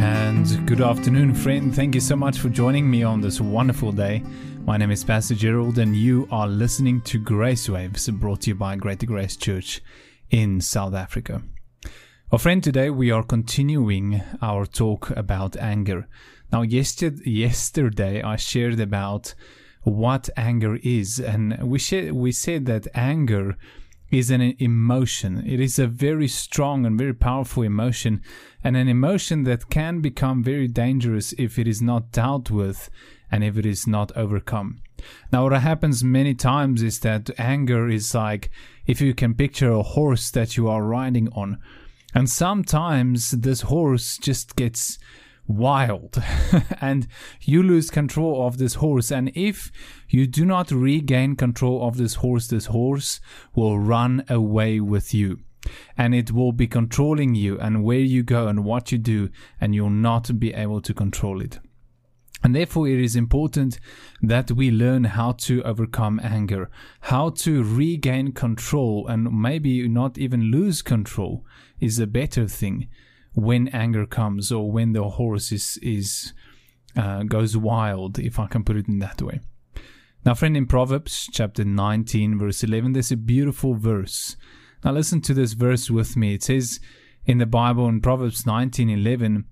and good afternoon, friend. Thank you so much for joining me on this wonderful day. My name is Pastor Gerald, and you are listening to Grace Waves, brought to you by Greater Grace Church in South Africa. Well, friend, today we are continuing our talk about anger. Now, yesterday yesterday I shared about what anger is, and we, we said that anger is an emotion. It is a very strong and very powerful emotion, and an emotion that can become very dangerous if it is not dealt with and if it is not overcome. Now, what happens many times is that anger is like if you can picture a horse that you are riding on, and sometimes this horse just gets wild. And you lose control of this horse. And if you do not regain control of this horse this horse will run away with you. And it will be controlling you and where you go and what you do and you'll not be able to control it. And therefore, it is important that we learn how to overcome anger, how to regain control, and maybe not even lose control is a better thing when anger comes or when the horse is, is uh, goes wild, if I can put it in that way. Now, friend, in Proverbs chapter 19, verse 11, there's a beautiful verse. Now, listen to this verse with me. It says in the Bible in Proverbs 19, 11,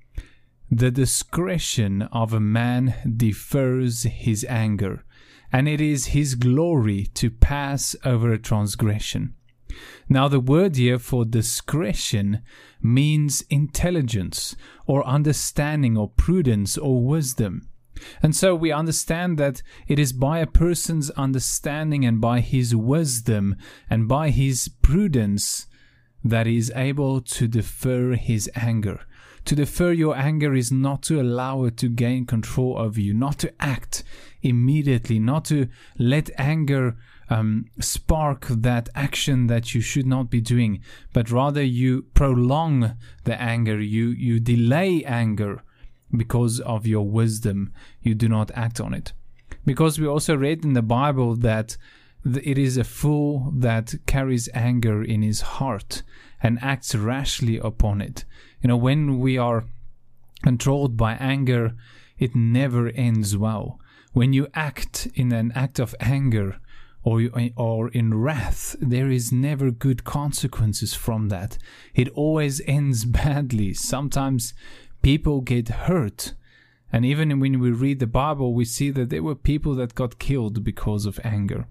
the discretion of a man defers his anger, and it is his glory to pass over a transgression. Now, the word here for discretion means intelligence or understanding or prudence or wisdom. And so we understand that it is by a person's understanding and by his wisdom and by his prudence that he is able to defer his anger. To defer your anger is not to allow it to gain control over you, not to act immediately, not to let anger um, spark that action that you should not be doing, but rather you prolong the anger, you, you delay anger because of your wisdom, you do not act on it. Because we also read in the Bible that it is a fool that carries anger in his heart and acts rashly upon it. You know, when we are controlled by anger, it never ends well. When you act in an act of anger, or, or in wrath, there is never good consequences from that. It always ends badly. Sometimes people get hurt. And even when we read the Bible, we see that there were people that got killed because of anger.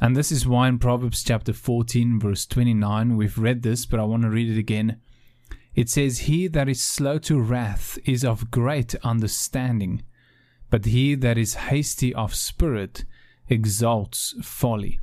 And this is why in Proverbs chapter 14, verse 29, we've read this, but I want to read it again. It says, He that is slow to wrath is of great understanding, but he that is hasty of spirit exalts folly.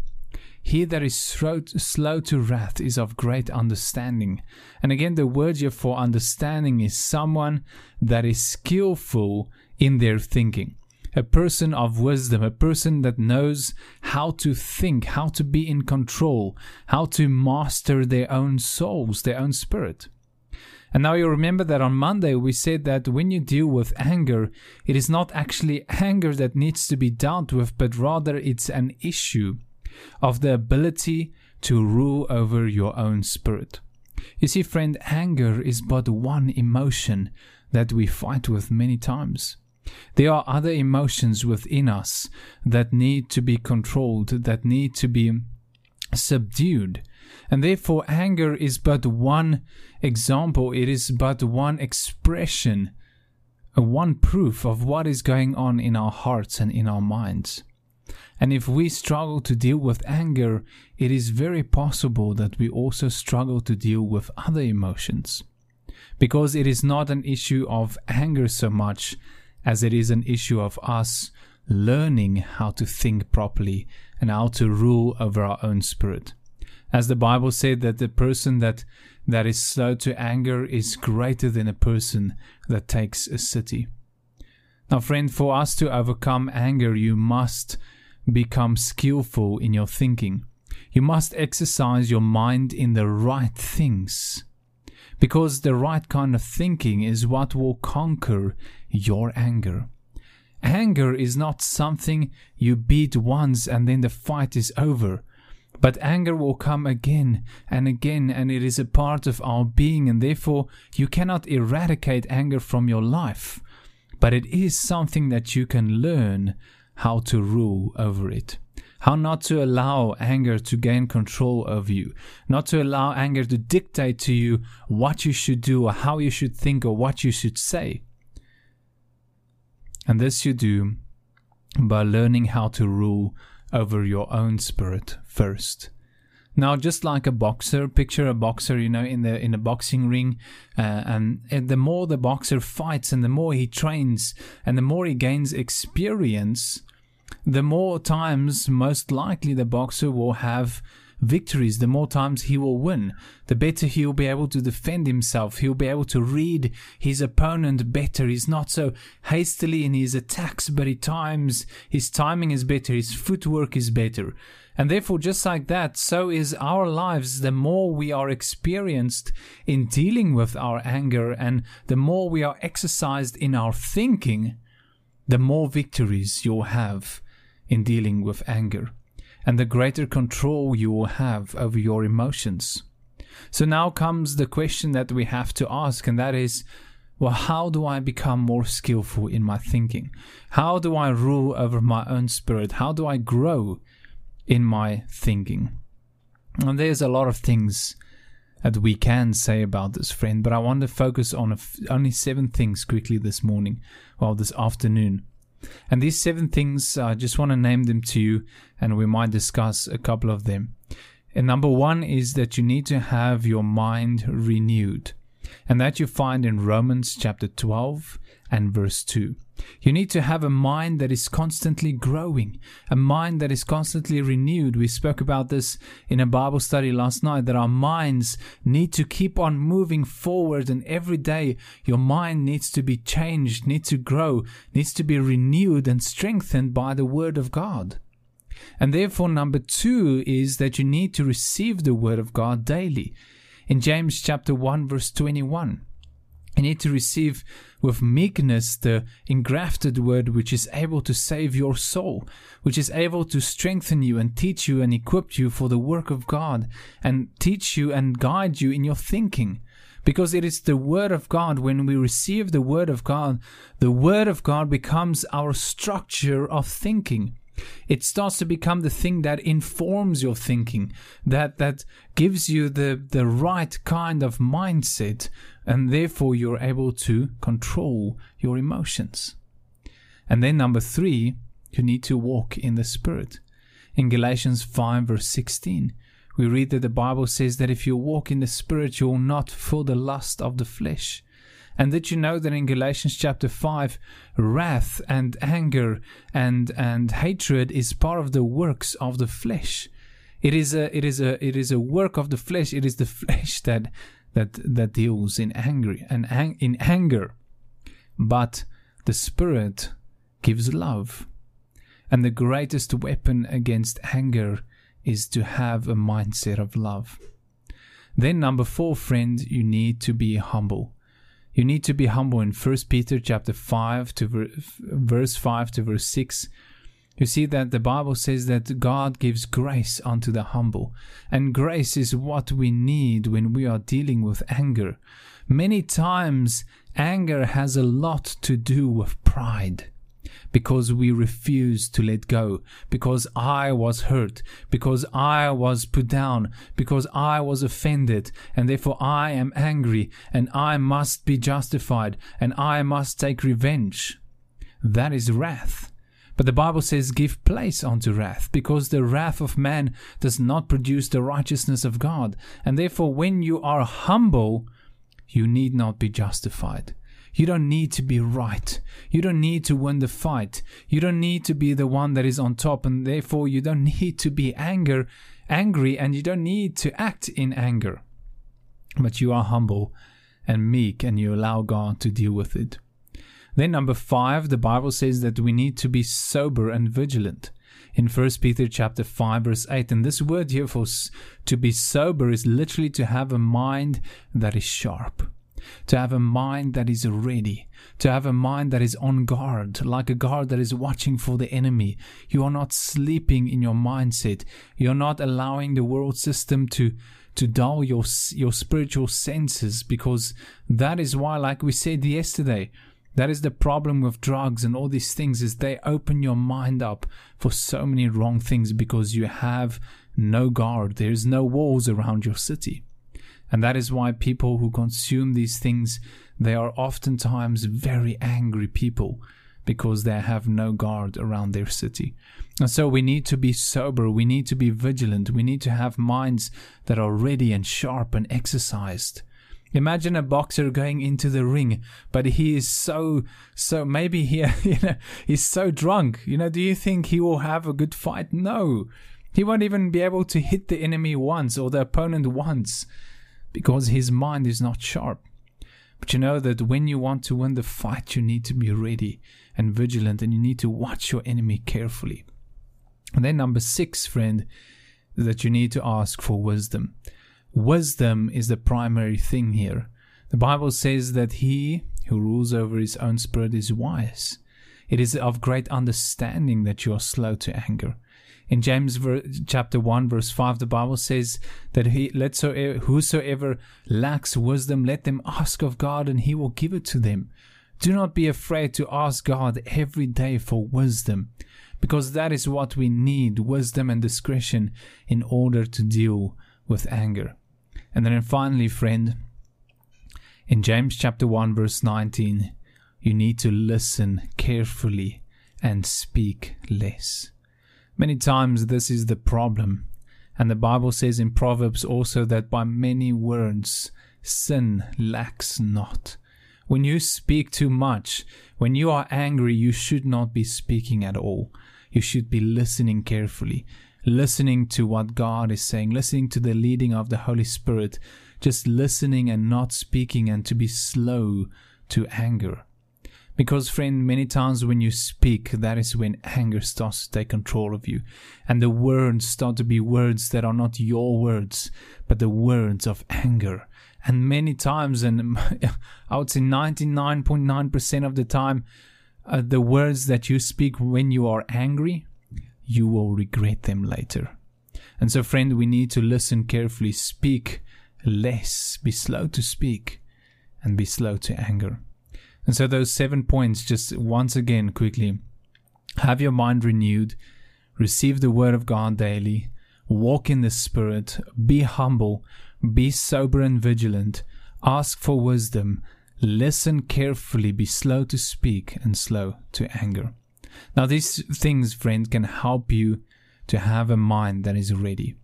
He that is slow to wrath is of great understanding. And again, the word here for understanding is someone that is skillful in their thinking a person of wisdom, a person that knows how to think, how to be in control, how to master their own souls, their own spirit. And now you remember that on Monday we said that when you deal with anger, it is not actually anger that needs to be dealt with, but rather it's an issue of the ability to rule over your own spirit. You see, friend, anger is but one emotion that we fight with many times. There are other emotions within us that need to be controlled, that need to be subdued. And therefore, anger is but one example, it is but one expression, one proof of what is going on in our hearts and in our minds. And if we struggle to deal with anger, it is very possible that we also struggle to deal with other emotions. Because it is not an issue of anger so much as it is an issue of us learning how to think properly and how to rule over our own spirit. As the Bible said that the person that that is slow to anger is greater than a person that takes a city. Now, friend, for us to overcome anger, you must become skillful in your thinking. You must exercise your mind in the right things. Because the right kind of thinking is what will conquer your anger. Anger is not something you beat once and then the fight is over, But anger will come again and again, and it is a part of our being, and therefore you cannot eradicate anger from your life. But it is something that you can learn how to rule over it. How not to allow anger to gain control of you. Not to allow anger to dictate to you what you should do or how you should think or what you should say. And this you do by learning how to rule over your own spirit first. Now, just like a boxer, picture a boxer, you know, in the in a boxing ring, uh, and, and the more the boxer fights, and the more he trains, and the more he gains experience, the more times, most likely, the boxer will have victories, the more times he will win, the better he will be able to defend himself. He'll be able to read his opponent better. He's not so hastily in his attacks, but at times his timing is better, his footwork is better. And therefore, just like that, so is our lives. The more we are experienced in dealing with our anger and the more we are exercised in our thinking, the more victories you'll have in dealing with anger and the greater control you will have over your emotions. So now comes the question that we have to ask, and that is well, how do I become more skillful in my thinking? How do I rule over my own spirit? How do I grow in my thinking? And there's a lot of things that we can say about this friend, but I want to focus on only seven things quickly this morning, well, this afternoon. And these seven things, I just want to name them to you, and we might discuss a couple of them. And number one is that you need to have your mind renewed. And that you find in Romans chapter 12 and verse 2. You need to have a mind that is constantly growing, a mind that is constantly renewed. We spoke about this in a Bible study last night that our minds need to keep on moving forward, and every day your mind needs to be changed, needs to grow, needs to be renewed and strengthened by the Word of God. And therefore, number two is that you need to receive the Word of God daily. In James chapter 1, verse 21, you need to receive with meekness the engrafted word which is able to save your soul, which is able to strengthen you and teach you and equip you for the work of God and teach you and guide you in your thinking. Because it is the Word of God, when we receive the Word of God, the Word of God becomes our structure of thinking. It starts to become the thing that informs your thinking, that that gives you the, the right kind of mindset, and therefore you're able to control your emotions. And then number three, you need to walk in the Spirit. In Galatians 5 verse 16, we read that the Bible says that if you walk in the Spirit, you will not fulfill the lust of the flesh. And did you know that in Galatians chapter 5, wrath and anger and, and hatred is part of the works of the flesh? It is a it is a it is a work of the flesh. It is the flesh that that that deals in angry and ang- in anger. But the spirit gives love. And the greatest weapon against anger is to have a mindset of love. Then number 4 friend, you need to be humble. You need to be humble in 1 Peter chapter 5 to ver- verse 5 to verse 6. You see that the Bible says that God gives grace unto the humble, and grace is what we need when we are dealing with anger. Many times, anger has a lot to do with pride because we refuse to let go, because I was hurt, because I was put down, because I was offended, and therefore I am angry, and I must be justified, and I must take revenge. That is wrath. But the Bible says, Give place unto wrath, because the wrath of man does not produce the righteousness of God. And therefore, when you are humble, you need not be justified. You don't need to be right. You don't need to win the fight. You don't need to be the one that is on top, and therefore you don't need to be anger, angry, and you don't need to act in anger. But you are humble and meek, and you allow God to deal with it. Then number five, the Bible says that we need to be sober and vigilant in 1 Peter chapter 5 verse 8 and this word here for to be sober is literally to have a mind that is sharp to have a mind that is ready, to have a mind that is on guard, like a guard that is watching for the enemy. You are not sleeping in your mindset. You're not allowing the world system to to dull your your spiritual senses because that is why like we said yesterday that is the problem with drugs and all these things is they open your mind up for so many wrong things because you have no guard there's no walls around your city and that is why people who consume these things, they are oftentimes very angry people because they have no guard around their city. And so we need to be sober, we need to be vigilant, we need to have minds that are ready and sharp and exercised. Imagine a boxer going into the ring, but he is so so maybe he you know he's so drunk. You know, do you think he will have a good fight? No. He won't even be able to hit the enemy once or the opponent once because his mind is not sharp. But you know that when you want to win the fight, you need to be ready and vigilant and you need to watch your enemy carefully. And then, number six, friend, that you need to ask for wisdom. Wisdom is the primary thing here. The Bible says that he who rules over his own spirit is wise. It is of great understanding that you are slow to anger in James chapter 1 verse 5 the Bible says that he let so whosoever lacks wisdom let them ask of God and he will give it to them. Do not be afraid to ask God every day for wisdom because that is what we need wisdom and discretion in order to deal with anger. And then finally friend in James chapter 1 verse 19 you need to listen carefully and speak less. Many times this is the problem. And the Bible says in Proverbs also that by many words sin lacks not. When you speak too much, when you are angry, you should not be speaking at all. You should be listening carefully, listening to what God is saying, listening to the leading of the Holy Spirit, just listening and not speaking, and to be slow to anger. Because, friend, many times when you speak, that is when anger starts to take control of you. And the words start to be words that are not your words, but the words of anger. And many times, and I would say 99.9% of the time, uh, the words that you speak when you are angry, you will regret them later. And so, friend, we need to listen carefully, speak less, be slow to speak, and be slow to anger. And so, those seven points, just once again, quickly have your mind renewed, receive the word of God daily, walk in the Spirit, be humble, be sober and vigilant, ask for wisdom, listen carefully, be slow to speak and slow to anger. Now, these things, friend, can help you to have a mind that is ready.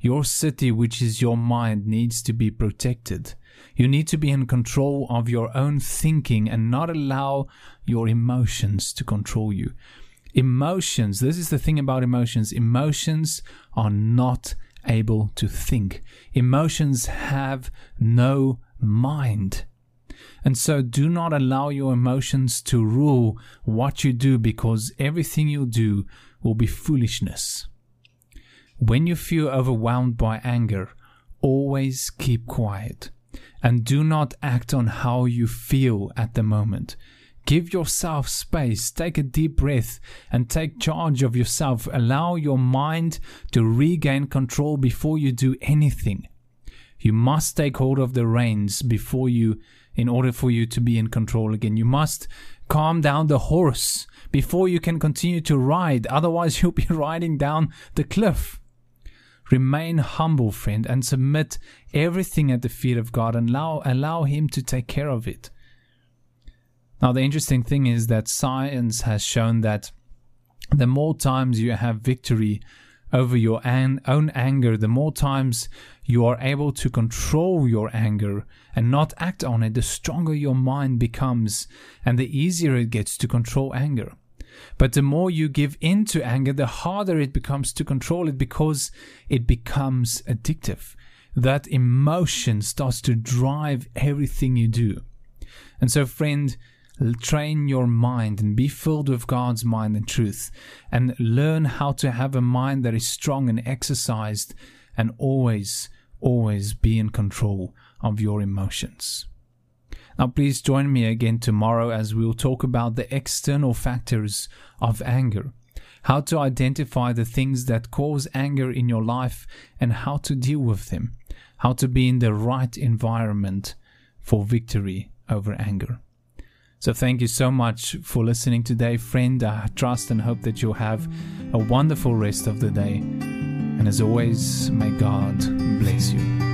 Your city, which is your mind, needs to be protected. You need to be in control of your own thinking and not allow your emotions to control you. Emotions, this is the thing about emotions, emotions are not able to think. Emotions have no mind. And so do not allow your emotions to rule what you do because everything you do will be foolishness. When you feel overwhelmed by anger, always keep quiet and do not act on how you feel at the moment. Give yourself space, take a deep breath, and take charge of yourself. Allow your mind to regain control before you do anything. You must take hold of the reins before you, in order for you to be in control again. You must calm down the horse before you can continue to ride, otherwise, you'll be riding down the cliff. Remain humble, friend, and submit everything at the feet of God and allow, allow Him to take care of it. Now, the interesting thing is that science has shown that the more times you have victory over your an- own anger, the more times you are able to control your anger and not act on it, the stronger your mind becomes and the easier it gets to control anger. But the more you give in to anger, the harder it becomes to control it because it becomes addictive. That emotion starts to drive everything you do. And so, friend, train your mind and be filled with God's mind and truth, and learn how to have a mind that is strong and exercised, and always, always be in control of your emotions. Now, please join me again tomorrow as we'll talk about the external factors of anger, how to identify the things that cause anger in your life and how to deal with them, how to be in the right environment for victory over anger. So, thank you so much for listening today, friend. I trust and hope that you'll have a wonderful rest of the day. And as always, may God bless you.